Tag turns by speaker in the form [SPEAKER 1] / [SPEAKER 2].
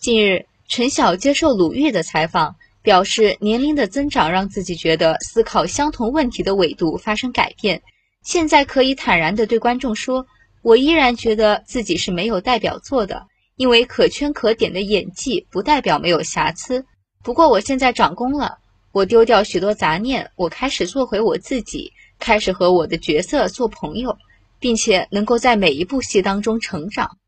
[SPEAKER 1] 近日，陈晓接受鲁豫的采访，表示年龄的增长让自己觉得思考相同问题的纬度发生改变。现在可以坦然地对观众说，我依然觉得自己是没有代表作的，因为可圈可点的演技不代表没有瑕疵。不过我现在长功了，我丢掉许多杂念，我开始做回我自己，开始和我的角色做朋友，并且能够在每一部戏当中成长。